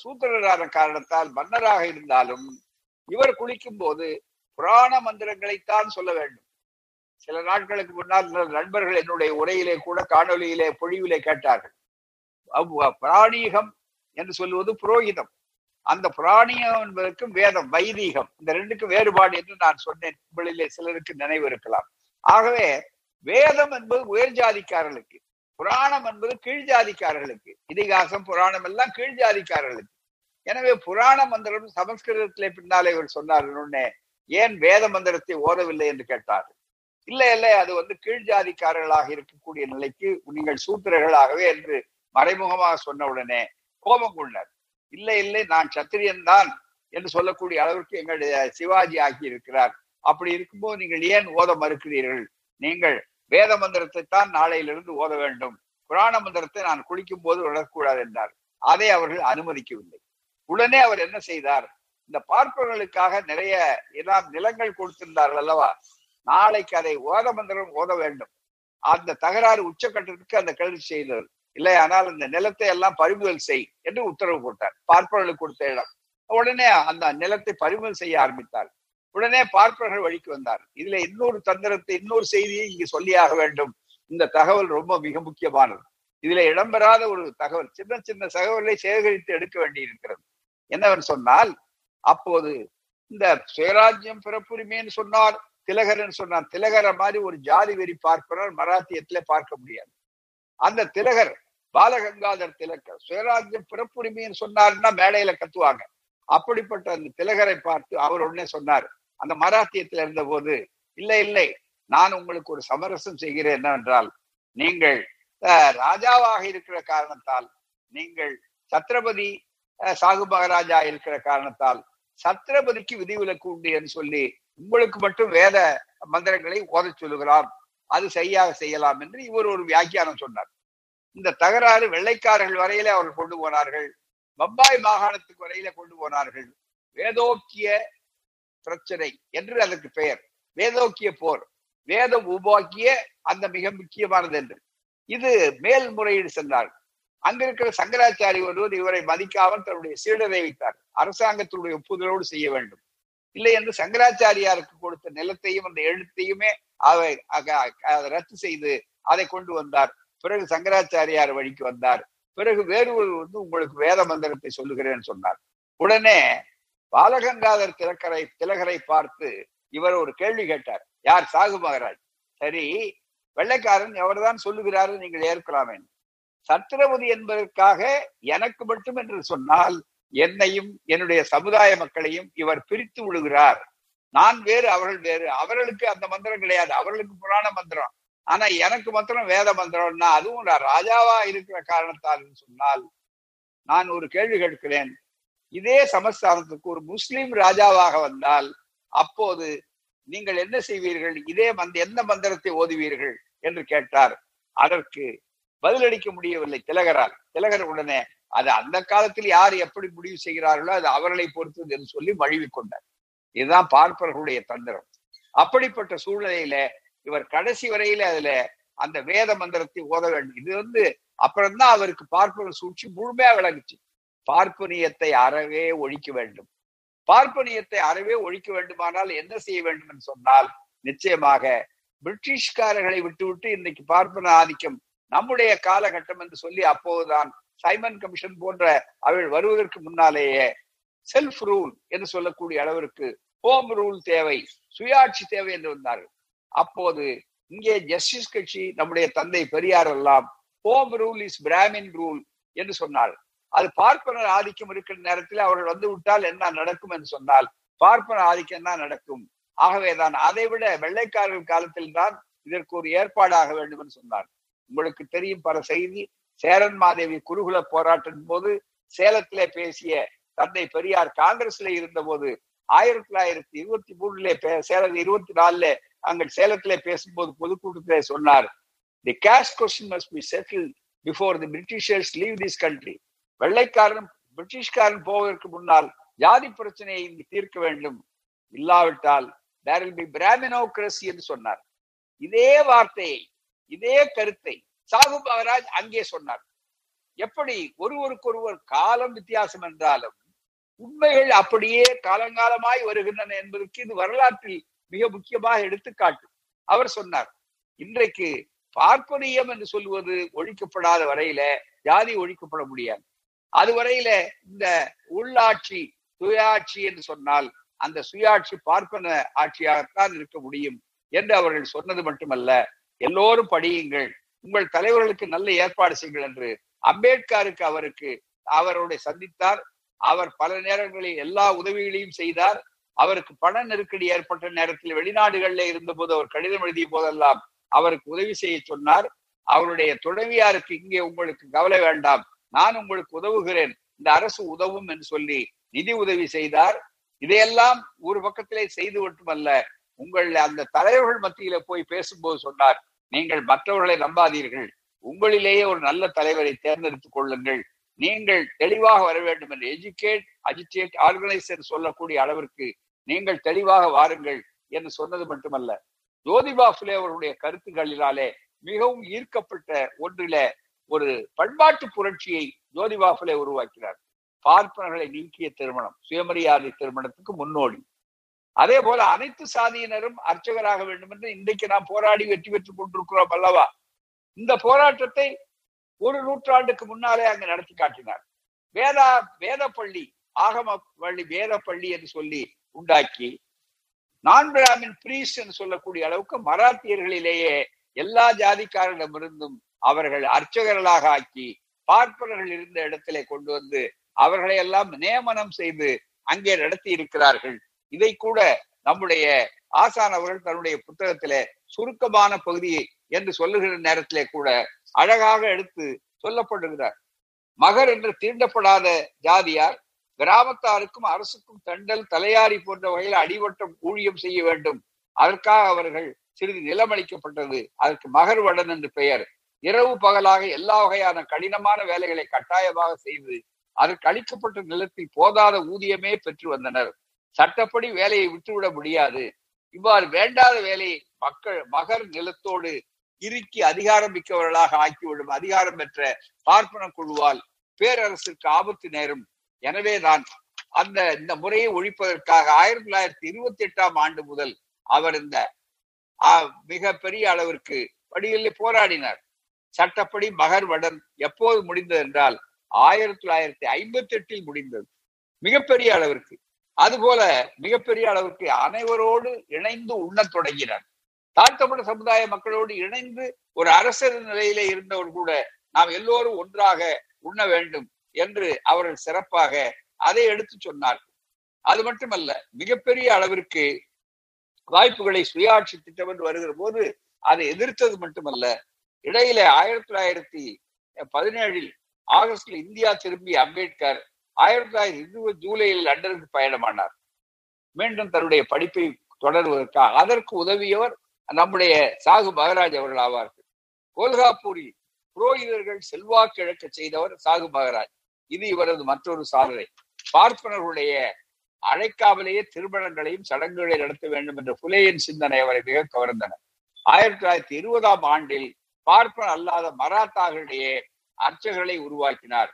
Speaker 2: சூத்திரரான காரணத்தால் மன்னராக இருந்தாலும் இவர் குளிக்கும் போது புராண மந்திரங்களைத்தான் சொல்ல வேண்டும். சில நாட்களுக்கு முன்னால் நண்பர்கள் என்னுடைய உரையிலே கூட காணொளியிலே பொழிவிலே கேட்டார்கள். பிராணீகம் என்று சொல்லுவது புரோகிதம். அந்த புராணியம் என்பதற்கும் வேதம் வைதீகம் இந்த ரெண்டுக்கும் வேறுபாடு என்று நான் சொன்னேன். உங்களிலே சிலருக்கு நினைவு இருக்கலாம். ஆகவே வேதம் என்பது உயர் ஜாதிக்காரர்களுக்கு புராணம் என்பது கீழ் ஜாதிக்காரர்களுக்கு இதிகாசம் புராணம் எல்லாம் கீழ் ஜாதிக்காரர்களுக்கு. எனவே புராண மந்திரம் சமஸ்கிருதத்திலே பின்னாலே இவர் சொன்னார் ஏன் வேத மந்திரத்தை ஓதவில்லை என்று கேட்டார். இல்லை இல்லை அது வந்து கீழ் ஜாதிக்காரர்களாக இருக்கக்கூடிய நிலைக்கு நீங்கள் சூத்திரர்களாகவே என்று மறைமுகமாக சொன்ன உடனே கோபம் கொண்டார். இல்லை இல்லை நான் சத்திரியன் தான் என்று சொல்லக்கூடிய அளவிற்கு எங்களுடைய சிவாஜி ஆகி இருக்கிறார் அப்படி இருக்கும்போது நீங்கள் ஏன் ஓத மறுக்கிறீர்கள்? நீங்கள் வேத மந்திரத்தை தான் நாளையிலிருந்து ஓத வேண்டும். புராண மந்திரத்தை நான் குளிக்கும் போது விடக்கூடாது என்றார். அதை அவர்கள் அனுமதிக்கவில்லை. உடனே அவர் என்ன செய்தார்? இந்த பார்ப்பவர்களுக்காக நிறைய எல்லாம் நிலங்கள் கொடுத்திருந்தார்கள் அல்லவா? நாளைக்கு அதை ஓத மந்திரம் ஓத வேண்டும். அந்த தகராறு உச்சக்கட்டத்துக்கு அந்த கல்வி செய்தார் இல்லை ஆனால் இந்த நிலத்தை எல்லாம் பறிமுதல் செய் என்று உத்தரவு போட்டார். பார்ப்பவர்களுக்கு கொடுத்த இடம். உடனே அந்த நிலத்தை பறிமுதல் செய்ய ஆரம்பித்தார். உடனே பார்ப்பவர்கள் வழிக்கு வந்தார். இதுல இன்னொரு தந்திரத்தை இன்னொரு செய்தியை இங்கு சொல்லியாக வேண்டும். இந்த தகவல் ரொம்ப மிக முக்கியமானது. இதுல இடம்பெறாத ஒரு தகவல் சின்ன சின்ன தகவலை சேகரித்து எடுக்க வேண்டியிருக்கிறது. என்னவென்று சொன்னால் அப்போது இந்த சுயராஜ்யம் பிறப்புரிமைன்னு சொன்னார் திலகர்னு சொன்னார் திலகரை மாதிரி ஒரு ஜாதி வெறி பார்க்கிறார் மராத்தியத்திலே பார்க்க முடியாது. அந்த திலகர் பாலகங்காதர் திலகர் சுயராஜ்யம் பிறப்புரிமைன்னு சொன்னாருன்னா மேடையில கத்துவாங்க. அப்படிப்பட்ட அந்த திலகரை பார்த்து அவர் உடனே சொன்னார் அந்த மராத்தியத்துல இருந்த போது இல்லை இல்லை நான் உங்களுக்கு ஒரு சமரசம் செய்கிறேன் என்னவென்றால் நீங்கள் அஹ், ராஜாவாக இருக்கிற காரணத்தால் நீங்கள் சத்ரபதி சாகு மகாராஜா இருக்கிற காரணத்தால் சத்ரபதிக்கு விதிவிலக்கு உண்டு என்று சொல்லி உங்களுக்கு மட்டும் வேத மந்திரங்களை ஓதச் சொல்லுகிறார். அது சரியாக செய்யலாம் என்று இவர் ஒரு வியாக்கியானம் சொன்னார். இந்த தகராறு வெள்ளைக்காரர்கள் வரையில அவர்கள் கொண்டு போனார்கள். பம்பாய் மாகாணத்துக்கு வரையில கொண்டு போனார்கள். வேதோக்கிய பிரச்சனை என்று அதற்கு பெயர். வேதோக்கிய போர். வேதம் உபாக்கிய அந்த மிக முக்கியமானது என்று. இது மேல்முறையீடு சென்றார்கள் அங்க இருக்கிற சங்கராச்சாரி ஒருவர் இவரை மதிக்காமல் தன்னுடைய சீடரை வைத்தார். அரசாங்கத்தினுடைய ஒப்புதலோடு செய்ய வேண்டும். இல்லை என்று சங்கராச்சாரியாருக்கு கொடுத்த நிலத்தையும் அந்த எழுத்தையுமே அவை அதை ரத்து செய்து அதை கொண்டு வந்தார். பிறகு சங்கராச்சாரியார் வழிக்கு வந்தார். பிறகு வேறு ஒரு வந்து உங்களுக்கு வேத மந்திரத்தை சொல்லுகிறேன்னு சொன்னார். உடனே பாலகங்காதர் திலக்கரை திலகரை பார்த்து இவர் ஒரு கேள்வி கேட்டார். யார்? சாகு மகராஜ். சரி வெள்ளைக்காரன் எவர்தான் சொல்லுகிறாரு நீங்கள் ஏற்கலாமே சத்திரபதி என்பதற்காக எனக்கு மட்டும் என்று சொன்னால் என்னையும் என்னுடைய சமுதாய மக்களையும் இவர் பிரித்து விடுகிறார். நான் வேறு அவர்கள் வேறு. அவர்களுக்கு அந்த மந்திரம் கிடையாது. அவர்களுக்கு புராண மந்திரம். ஆனா எனக்கு மாத்திரம் வேத மந்திரம்னா அதுவும் நான் ராஜாவா இருக்கிற காரணத்தால் சொன்னால் நான் ஒரு கேள்வி கேட்கிறேன். இதே சமஸ்தானத்துக்கு ஒரு முஸ்லீம் ராஜாவாக வந்தால் அப்போது நீங்கள் என்ன செய்வீர்கள்? இதே மந்த எந்த மந்திரத்தை ஓதுவீர்கள்? என்று கேட்டார். அதற்கு பதிலளிக்க முடியவில்லை திலகரால். திலகர் உடனே அது அந்த காலத்தில் யார் எப்படி முடிவு செய்கிறார்களோ அது அவர்களை பொறுத்தது என்று சொல்லி மழுவி கொண்டார். இதுதான் பார்ப்பவர்களுடைய தந்திரம். அப்படிப்பட்ட சூழ்நிலையில இவர் கடைசி வரையில அதுல அந்த வேத மந்திரத்தை ஓத வேண்டும். இது வந்து அப்புறம்தான் அவருக்கு பார்ப்பன சூழ்ச்சி முழுமையா விளங்குச்சு. பார்ப்பனியத்தை அறவே ஒழிக்க வேண்டும். பார்ப்பனியத்தை அறவே ஒழிக்க வேண்டுமானால் என்ன செய்ய வேண்டும் என்று சொன்னால் நிச்சயமாக பிரிட்டிஷ்காரர்களை விட்டுவிட்டு இன்னைக்கு பார்ப்பன ஆதிக்கம் நம்முடைய காலகட்டம் என்று சொல்லி அப்போதுதான் சைமன் கமிஷன் போன்ற அவர்கள் வருவதற்கு முன்னாலேயே செல்ஃப் ரூல் என்று சொல்லக்கூடிய அளவிற்கு ஹோம் ரூல் தேவை சுயாட்சி தேவை என்று வந்தார்கள். அப்போது இங்கே ஜஸ்டிஸ் கட்சி நம்முடைய தந்தை பெரியார் எல்லாம் home rule is brahmin rule என்று சொன்னார். அது பார்ப்பனர் ஆதிக்கம் இருக்கிற நேரத்தில் அவர்கள் வந்து விட்டால் என்ன நடக்கும் என்று சொன்னால் பார்ப்பனர் ஆதிக்கம் தான் நடக்கும்? ஆகவேதான் அதை விட வெள்ளைக்காரர்கள் காலத்தில் தான் இதற்கு ஒரு ஏற்பாடாக வேண்டும் என்று சொன்னார். உங்களுக்கு தெரியும் பல செய்தி. சேரன் மாதேவி குருகுல போராட்டின் போது சேலத்திலே பேசிய தந்தை பெரியார் காங்கிரஸ்ல இருந்த போது ஆயிரத்தி தொள்ளாயிரத்தி இருபத்தி மூணுல சேலம் இருபத்தி நாலுல அங்க சேலத்திலே பேசும்போது பொதுக்கூட்டத்திலே சொன்னார் the caste question must be settle before the Britishers leave this country வெள்ளைக்காரன் பிரிட்டிஷ்காரன் போவதற்கு முன்னால் ஜாதி பிரச்சனையை இங்கு தீர்க்க வேண்டும். இல்லாவிட்டால் தேர் வில் பி பிராமினோக்ரசி என்று சொன்னார். இதே வார்த்தையை இதே கருத்தை சாகு மகராஜ் அங்கே சொன்னார். எப்படி? ஒருவருக்கொருவர் காலம் வித்தியாசம் என்றாலும் உண்மைகள் அப்படியே காலங்காலமாய் வருகின்றன என்பதற்கு இது வரலாற்றில் மிக முக்கியமாக எடுத்துக்காட்டு. அவர் சொன்னார் இன்றைக்கு பார்ப்பனியம் என்று சொல்லுவது ஒழிக்கப்படாத வரையில ஜாதி ஒழிக்கப்பட முடியாது. அது வரையில இந்த உள்ளாட்சி சுயாட்சி என்று சொன்னால் அந்த சுயாட்சி பார்ப்பன ஆட்சியாகத்தான் இருக்க முடியும் என்று அவர்கள் சொன்னது மட்டுமல்ல எல்லோரும் படியுங்கள். உங்கள் தலைவர்களுக்கு நல்ல ஏற்பாடு செய்யுங்கள் என்று அம்பேத்கருக்கு அவருக்கு அவருடைய சந்தித்தார். அவர் பல நேரங்களில் எல்லா உதவிகளையும் செய்தார். அவருக்கு பண நெருக்கடி ஏற்பட்ட நேரத்தில் வெளிநாடுகளில் இருந்தபோது அவர் கடிதம் எழுதிய போதெல்லாம் அவருக்கு உதவி செய்ய சொன்னார். அவருடைய துணைவியாருக்கு இங்கே உங்களுக்கு கவலை வேண்டாம். நான் உங்களுக்கு உதவுகிறேன். இந்த அரசு உதவும் என்று சொல்லி நிதி உதவி செய்தார். இதையெல்லாம் ஒரு பக்கத்திலே செய்து மட்டுமல்ல உங்கள் அந்த தலைவர்கள் மத்தியில போய் பேசும்போது சொன்னார். நீங்கள் மற்றவர்களை நம்பாதீர்கள். உங்களிலேயே ஒரு நல்ல தலைவரை தேர்ந்தெடுத்துக் கொள்ளுங்கள். நீங்கள் தெளிவாக வர வேண்டும் என்று எஜுகேட் அஜிடேட் ஆர்கனைஸ் என்று சொல்லக்கூடிய அளவிற்கு நீங்கள் தெளிவாக வாருங்கள் என்று சொன்னது மட்டுமல்ல. ஜோதிபா புலே அவருடைய கருத்துக்களினாலே மிகவும் ஈர்க்கப்பட்ட ஒன்றில ஒரு பண்பாட்டு புரட்சியை ஜோதிபா புலே உருவாக்கினார். பார்ப்பனர்களை நீக்கிய திருமணம் சுயமரியாதை திருமணத்துக்கு முன்னோடி. அதே போல அனைத்து சாதியினரும் அர்ச்சகராக வேண்டும் என்று இன்றைக்கு நாம் போராடி வெற்றி பெற்றுக் கொண்டிருக்கிறோம் அல்லவா? இந்த போராட்டத்தை ஒரு நூற்றாண்டுக்கு முன்னாலே அங்கு நடத்தி காட்டினார். வேதா வேத பள்ளி ஆகம பள்ளி வேத பள்ளி என்று சொல்லி உண்டாக்கி நான் பிராமின் பிரீஸ் என்று சொல்லக்கூடிய அளவுக்கு மராத்தியர்களிலேயே எல்லா ஜாதிக்காரரிடமிருந்தும் அவர்கள் அர்ச்சகர்களாக ஆக்கி பார்ப்பனர்கள் இருந்த இடத்திலே கொண்டு வந்து அவர்களை எல்லாம் நியமனம் செய்து அங்கே நடத்தி இருக்கிறார்கள். இதை கூட நம்முடைய ஆசான் அவர்கள் தன்னுடைய புத்தகத்திலே சுருக்கமான பகுதி என்று சொல்லுகிற நேரத்திலே கூட அழகாக எடுத்து சொல்லப்படுகிறார். மகர் என்று தீண்டப்படாத ஜாதியார் கிராமத்தாருக்கும் அரசுக்கும் தண்டல் தலையாரி போன்ற வகையில் அடிவட்டம் ஊழியம் செய்ய வேண்டும். அதற்காக அவர்கள் சிறிது நிலமளிக்கப்பட்டது அதற்கு மகர் வடன் என்று பெயர். இரவு பகலாக எல்லா வகையான கடினமான வேலைகளை கட்டாயமாக செய்து அதற்கு அளிக்கப்பட்ட நிலத்தில் போதாத ஊதியமே பெற்று வந்தனர். சட்டப்படி வேலையை விட்டுவிட முடியாது. இவ்வாறு வேண்டாத வேலையை மக்கள் மகர் நிலத்தோடு இறுக்கி அதிகாரம் மிக்கவர்களாக ஆக்கிவிடும் அதிகாரம் பெற்ற பார்ப்பன குழுவால் பேரரசுக்கு ஆபத்து நேரும். எனவேதான் அந்த இந்த முறையை ஒழிப்பதற்காக ஆயிரத்தி தொள்ளாயிரத்தி இருபத்தி எட்டாம் ஆண்டு முதல் அவர் இந்த மிக பெரிய அளவிற்கு வழிகளில் போராடினார். சட்டப்படி மகர் வடன் எப்போது முடிந்தது என்றால் ஆயிரத்தி தொள்ளாயிரத்தி ஐம்பத்தி எட்டில் முடிந்தது. மிகப்பெரிய அளவிற்கு. அதுபோல மிகப்பெரிய அளவிற்கு அனைவரோடு இணைந்து உண்ணத் தொடங்கினார். தாழ்த்தப்பட்ட சமுதாய மக்களோடு இணைந்து ஒரு அரசர் நிலையிலே இருந்தவர் கூட நாம் எல்லோரும் ஒன்றாக உண்ண வேண்டும் என்று அவர்கள் சிறப்பாக அதை எடுத்து சொன்னார்கள். அது மட்டுமல்ல மிகப்பெரிய அளவிற்கு வாய்ப்புகளை சுயாட்சி திட்டம் என்று வருகிற போது அதை எதிர்த்தது மட்டுமல்ல இடையில ஆயிரத்தி தொள்ளாயிரத்தி பதினேழில் ஆகஸ்ட்ல இந்தியா திரும்பிய அம்பேத்கர் ஆயிரத்தி தொள்ளாயிரத்தி இருபது ஜூலையில் லண்டனுக்கு பயணமானார். மீண்டும் தன்னுடைய படிப்பை தொடர்வதற்காக அதற்கு உதவியவர் நம்முடைய சாகு மகராஜ் அவர்கள் ஆவார்கள். கோல்காப்பூரில் புரோகிதர்கள் செல்வாக்கு இழக்க செய்தவர் சாகு மகராஜ். இது இவரது மற்றொரு சாதனை. பார்ப்பனர்களுடைய அழைக்காமலேயே திருமணங்களையும் சடங்குகளை நடத்த வேண்டும் என்ற புலேயின் சிந்தனை அவரை மிக கவர்ந்தனர் ஆயிரத்தி தொள்ளாயிரத்தி இருபதாம் ஆண்டில் பார்ப்பன அல்லாத மராத்தாக்களிடையே அர்ச்சகர்களை உருவாக்கினார்.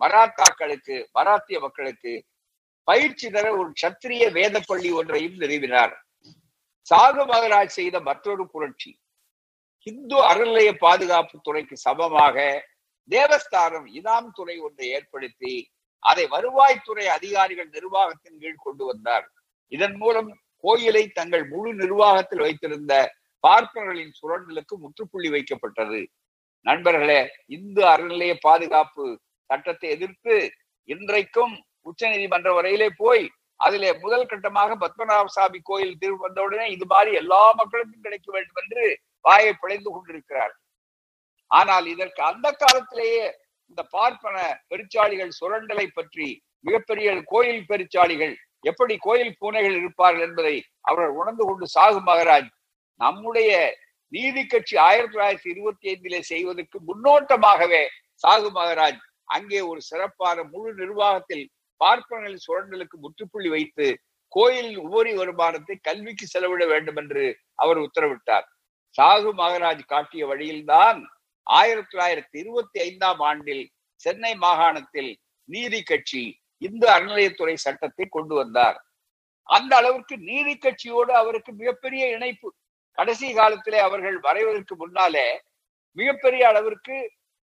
Speaker 2: மராத்தாக்களுக்கு மராத்திய மக்களுக்கு பயிற்சி தர ஒரு சத்திரிய வேத பள்ளி ஒன்றையும் நிறுவினார். சாகு மகராஜ் செய்த மற்றொரு புரட்சி. இந்து அறநிலைய பாதுகாப்பு துறைக்கு சமமாக தேவஸ்தானம் இனாம் துறை ஒன்றை ஏற்படுத்தி அதை வருவாய்த்துறை அதிகாரிகள் நிர்வாகத்தின் கீழ் கொண்டு வந்தார். இதன் மூலம் கோயிலை தங்கள் முழு நிர்வாகத்தில் வைத்திருந்த பார்ப்பனர்களின் சுரண்டலுக்கு முற்றுப்புள்ளி வைக்கப்பட்டது. நண்பர்களே இந்து அறநிலைய பாதுகாப்பு சட்டத்தை எதிர்த்து இன்றைக்கும் உச்ச நீதிமன்ற வரையிலே போய் அதிலே முதல் கட்டமாக பத்மநாப சாமி கோயில் தீர்வு வந்தவுடனே இது மாதிரி எல்லா மக்களுக்கும் கிடைக்க வேண்டும் என்று வாயை பிழைந்து கொண்டிருக்கிறார் ஆனால் இதற்கு அந்த காலத்திலேயே இந்த பார்ப்பன பெருச்சாளிகள் சுரண்டலை பற்றி மிகப்பெரிய கோயில் பெருச்சாளிகள் எப்படி கோயில் பூனைகள் இருப்பார்கள் என்பதை அவர்கள் உணர்ந்து கொண்டு சாகு மகராஜ் நம்முடைய நீதி கட்சி ஆயிரத்தி தொள்ளாயிரத்தி இருபத்தி ஐந்திலே செய்வதற்கு முன்னோட்டமாகவே சாகு மகராஜ் அங்கே ஒரு சிறப்பான முழு நிர்வாகத்தில் பார்ப்பனர்களின் சுரண்டலுக்கு முற்றுப்புள்ளி வைத்து கோயிலின் உபரி வருமானத்தை கல்விக்கு செலவிட வேண்டும் என்று அவர் உத்தரவிட்டார். சாகு மகராஜ் காட்டிய வழியில்தான் ஆயிரத்தி தொள்ளாயிரத்தி இருபத்தி ஐந்தாம் ஆண்டில் சென்னை மாகாணத்தில் நீதி கட்சி இந்து அறநிலையத்துறை சட்டத்தை கொண்டு வந்தார். அந்த அளவிற்கு நீதி கட்சியோடு அவருக்கு மிகப்பெரிய இணைப்பு. கடைசி காலத்திலே அவர்கள் வரைவதற்கு முன்னாலே மிகப்பெரிய அளவிற்கு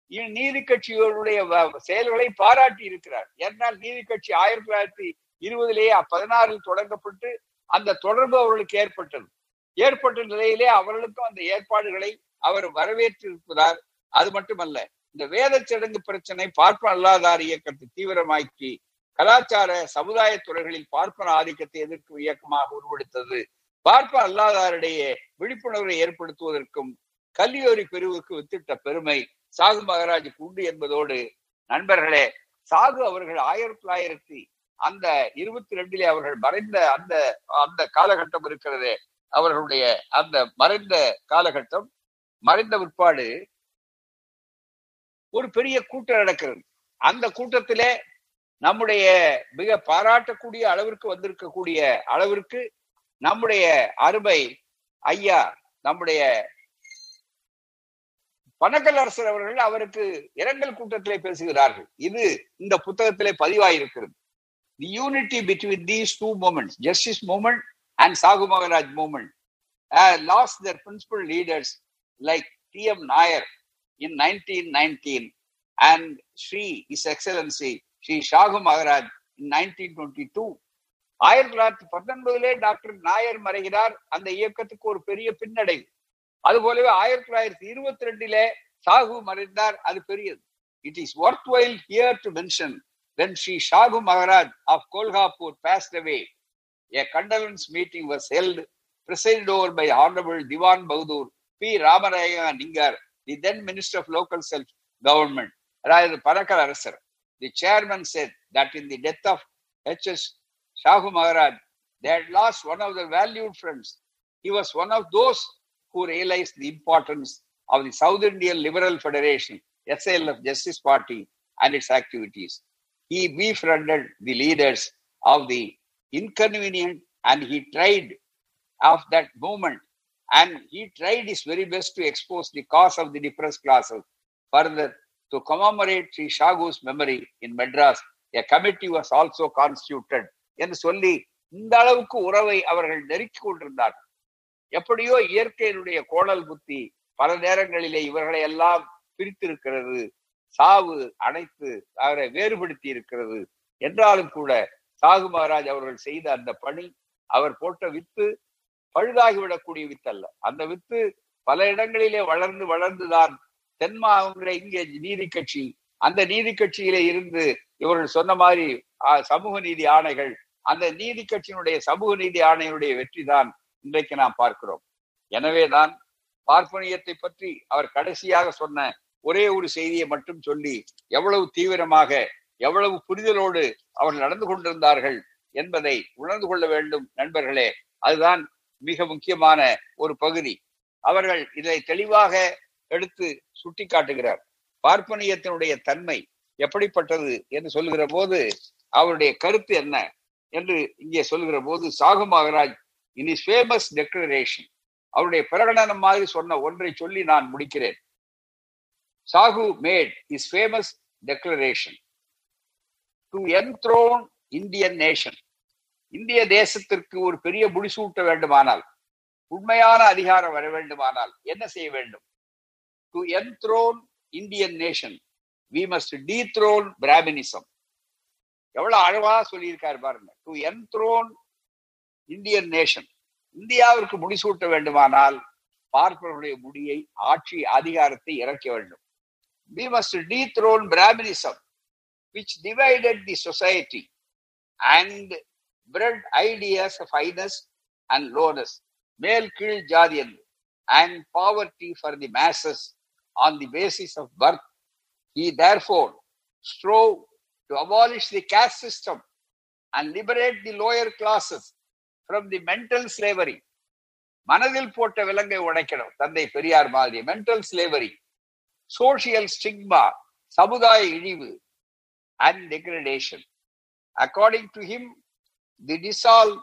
Speaker 2: நீதி கட்சியோருடைய செயல்களை பாராட்டி இருக்கிறார்? ஏன்னால் நீதி கட்சி ஆயிரத்தி தொள்ளாயிரத்தி இருபதிலேயே பதினாறில் தொடங்கப்பட்டு அந்த தொடர்பு அவர்களுக்கு ஏற்பட்டது. ஏற்பட்ட நிலையிலே அவர்களுக்கும் அந்த ஏற்பாடுகளை அவர் வரவேற்றிருக்கிறார். அது மட்டுமல்ல இந்த வேத சடங்கு பிரச்சனை பார்ப்பன அல்லாதார் இயக்கத்தை தீவிரமாக்கி கலாச்சார சமுதாய துறைகளில் பார்ப்பன ஆதிக்கத்தை எதிர்க்கும் இயக்கமாக உருவெடுத்தது. பார்ப்பன அல்லாதாரிடையே விழிப்புணர்வை ஏற்படுத்துவதற்கும் கல்வியோரி பிரிவுக்கு வித்திட்ட பெருமை. சாகு மகராஜுக்கு உண்டு என்பதோடு நண்பர்களே சாகு அவர்கள் ஆயிரத்தி தொள்ளாயிரத்தி அந்த இருபத்தி ரெண்டிலே அவர்கள் மறைந்த அந்த அந்த காலகட்டம் இருக்கிறதே. அவர்களுடைய அந்த மறைந்த காலகட்டம் மறைந்த விற்பாடு ஒரு பெரிய கூட்டம் நடக்கிறது. அந்த கூட்டத்திலே நம்முடைய மிக பாராட்டக்கூடிய அளவிற்கு வந்திருக்கக்கூடிய அளவிற்கு நம்முடைய அருமை ஐயா நம்முடைய பனக்கல் அவர்கள் அவருக்கு இரங்கல் கூட்டத்திலே பேசுகிறார்கள். இது இந்த புத்தகத்திலே பதிவாயிருக்கிறது. The unity between these two movements justice movement and Shahu Maharaj movement lost their principal leaders like T M Nair in nineteen nineteen and Sri his excellency Sri Shahu Maharaj in nineteen twenty two ஆயிரத்தி தொள்ளாயிரத்தி பத்தொன்பதுலே doctor Nair மறைகிறார். அந்த இயக்கத்துக்கு ஒரு பெரிய பின்னடைவு அது போலவே ஆயிரத்தி தொள்ளாயிரத்தி இருபத்தி ரெண்டிலே சாகு மறைந்தார் அது பெரியது it is worth while here to mention when Sri Shagu Maharaj of Kolhapur passed away, a condolence meeting was held, presided over by Honorable Diwan Bahadur P. Ramaraya Ningar, the then Minister of Local Self-Government, rather Parakal Arasar. The chairman said that in the death of H.S. Shahu Maharaj, they had lost one of their valued friends. He was one of those who realized the importance of the South Indian Liberal Federation, SLF Justice Party, and its activities. He befriended the leaders of the inconvenient and he tried of that movement and he tried his very best to expose the cause of the depressed classes. Further, to commemorate Sri Shagu's memory in Madras, a committee was also constituted. என்று சொல்லி இந்த அளவுக்கு உறவை அவர்கள் நெருக்கி கொண்டிருந்தார் எப்படியோ இயற்கையினுடைய கோணல் புத்தி பல நேரங்களிலே இவர்களை எல்லாம் பிரித்திருக்கிறது. சாவு அனைத்து அவரை வேறுபடுத்தி இருக்கிறது என்றாலும் கூட சாகு மகாராஜ் அவர்கள் செய்த அந்த பணி அவர் போட்ட வித்து பழுதாகிவிடக்கூடிய வித்தல்ல. அந்த வித்து பல இடங்களிலே வளர்ந்து வளர்ந்துதான் தென்மாவட்ட இங்கே நீதி கட்சி அந்த நீதி கட்சியிலே இருந்து இவர்கள் சொன்ன மாதிரி சமூக நீதி ஆணைகள் அந்த நீதி கட்சியினுடைய சமூக நீதி ஆணையினுடைய வெற்றி தான் இன்றைக்கு நாம் பார்க்கிறோம். எனவேதான் பார்ப்பனியத்தை பற்றி அவர் கடைசியாக சொன்ன ஒரே ஒரு செய்தியை மட்டும் சொல்லி எவ்வளவு தீவிரமாக எவ்வளவு புரிதலோடு அவர்கள் நடந்து கொண்டிருந்தார்கள் என்பதை உணர்ந்து கொள்ள வேண்டும் நண்பர்களே. அதுதான் மிக முக்கியமான ஒரு பகுதி. அவர்கள் இதை தெளிவாக எடுத்து சுட்டி காட்டுகிறார் பார்ப்பனியத்தினுடைய தன்மை எப்படிப்பட்டது என்று சொல்லுகிற போது அவருடைய கருத்து என்ன என்று இங்கே சொல்லுகிற போது Shahu Maharaj in his famous declaration அவருடைய பிரகடனம் மாதிரி சொன்ன ஒன்றை சொல்லி நான் முடிக்கிறேன். Shahu made his famous declaration to enthrone Indian nation இந்திய தேசத்திற்கு ஒரு பெரிய முடிசூட்ட வேண்டுமானால் உண்மையான அதிகாரம் வர வேண்டுமானால் என்ன செய்ய வேண்டும்? To enthrone Indian nation we must dethrone brahminism எவ்வளவு அழகா சொல்லியிருக்காரு பாருங்க. டு என்த்ரோன் இந்தியன் நேஷன் இந்தியாவிற்கு முடிசூட்ட வேண்டுமானால் பார்ப்பவர்களுடைய முடியை ஆட்சி அதிகாரத்தை இறக்க வேண்டும் we must dethrone brahminism which divided the society and bred ideas of highness and lowness, மேல் கீழ் ஜாதி என்று, and poverty for the masses on the basis of birth. He therefore strove to abolish the caste system and liberate the lower classes from the mental slavery மனதில் போட்ட விலங்கை உடைக்கணும் தந்தை பெரியார் மாதிரி மென்டல் ஸ்லேவரி சோசியல் ஸ்டிக்மா சமுதாய இழிவு and degradation according to him the dissolve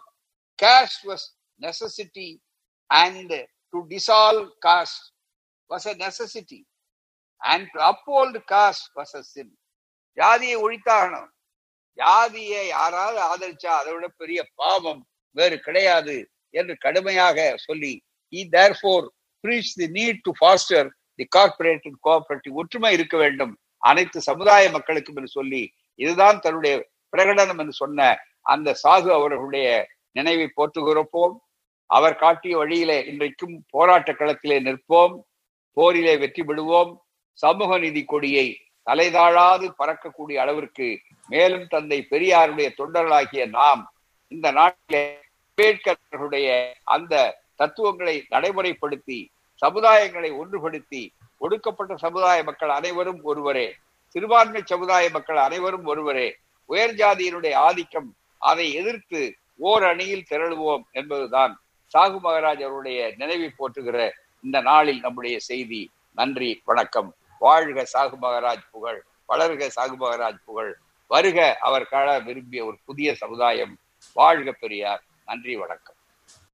Speaker 2: caste was necessity and to dissolve caste was a necessity and to uphold caste was a sin ஜாதியை ஒழித்தாகணும் ஜாதியை யாராவது ஆதரிச்சா அதை விட பெரிய பாவம் வேறு கிடையாது என்று கடுமையாக சொல்லி he therefore preached the need to foster the corporate and cooperative ஒற்றுமை இருக்க வேண்டும். அனைத்து சமுதாய மக்களுக்கும் என்று சொல்லி இதுதான் தன்னுடைய பிரகடனம் என்று சொன்ன அந்த சாகு அவர்களுடைய நினைவை போற்றுகிறப்போம். அவர் காட்டிய வழியிலே இன்றைக்கும் போராட்ட களத்திலே நிற்போம். போரிலே வெற்றி பெறுவோம். சமூக நீதி கொடியை தலைதாழாது பறக்கக்கூடிய அளவிற்கு மேலும் தந்தை பெரியாருடைய தொண்டர்களாகிய நாம் இந்த நாட்டிலே அம்பேத்கர்களுடைய அந்த தத்துவங்களை நடைமுறைப்படுத்தி சமுதாயங்களை ஒன்றுபடுத்தி ஒடுக்கப்பட்ட சமுதாய மக்கள் அனைவரும் ஒருவரே சிறுபான்மை சமுதாய மக்கள் அனைவரும் ஒருவரே உயர் ஜாதியினுடைய ஆதிக்கம் அதை எதிர்த்து ஓர் அணியில் திரளுவோம் என்பதுதான் சாகு மகராஜ் அவருடைய நினைவை போற்றுகிற இந்த நாளில் நம்முடைய செய்தி. நன்றி வணக்கம். வாழ்க சாகு மகராஜ் புகழ் வளர்க சாகு மகராஜ் புகழ் வருக அவர் காண விரும்பிய ஒரு புதிய சமுதாயம். வாழ்க பெரியார். நன்றி வணக்கம்.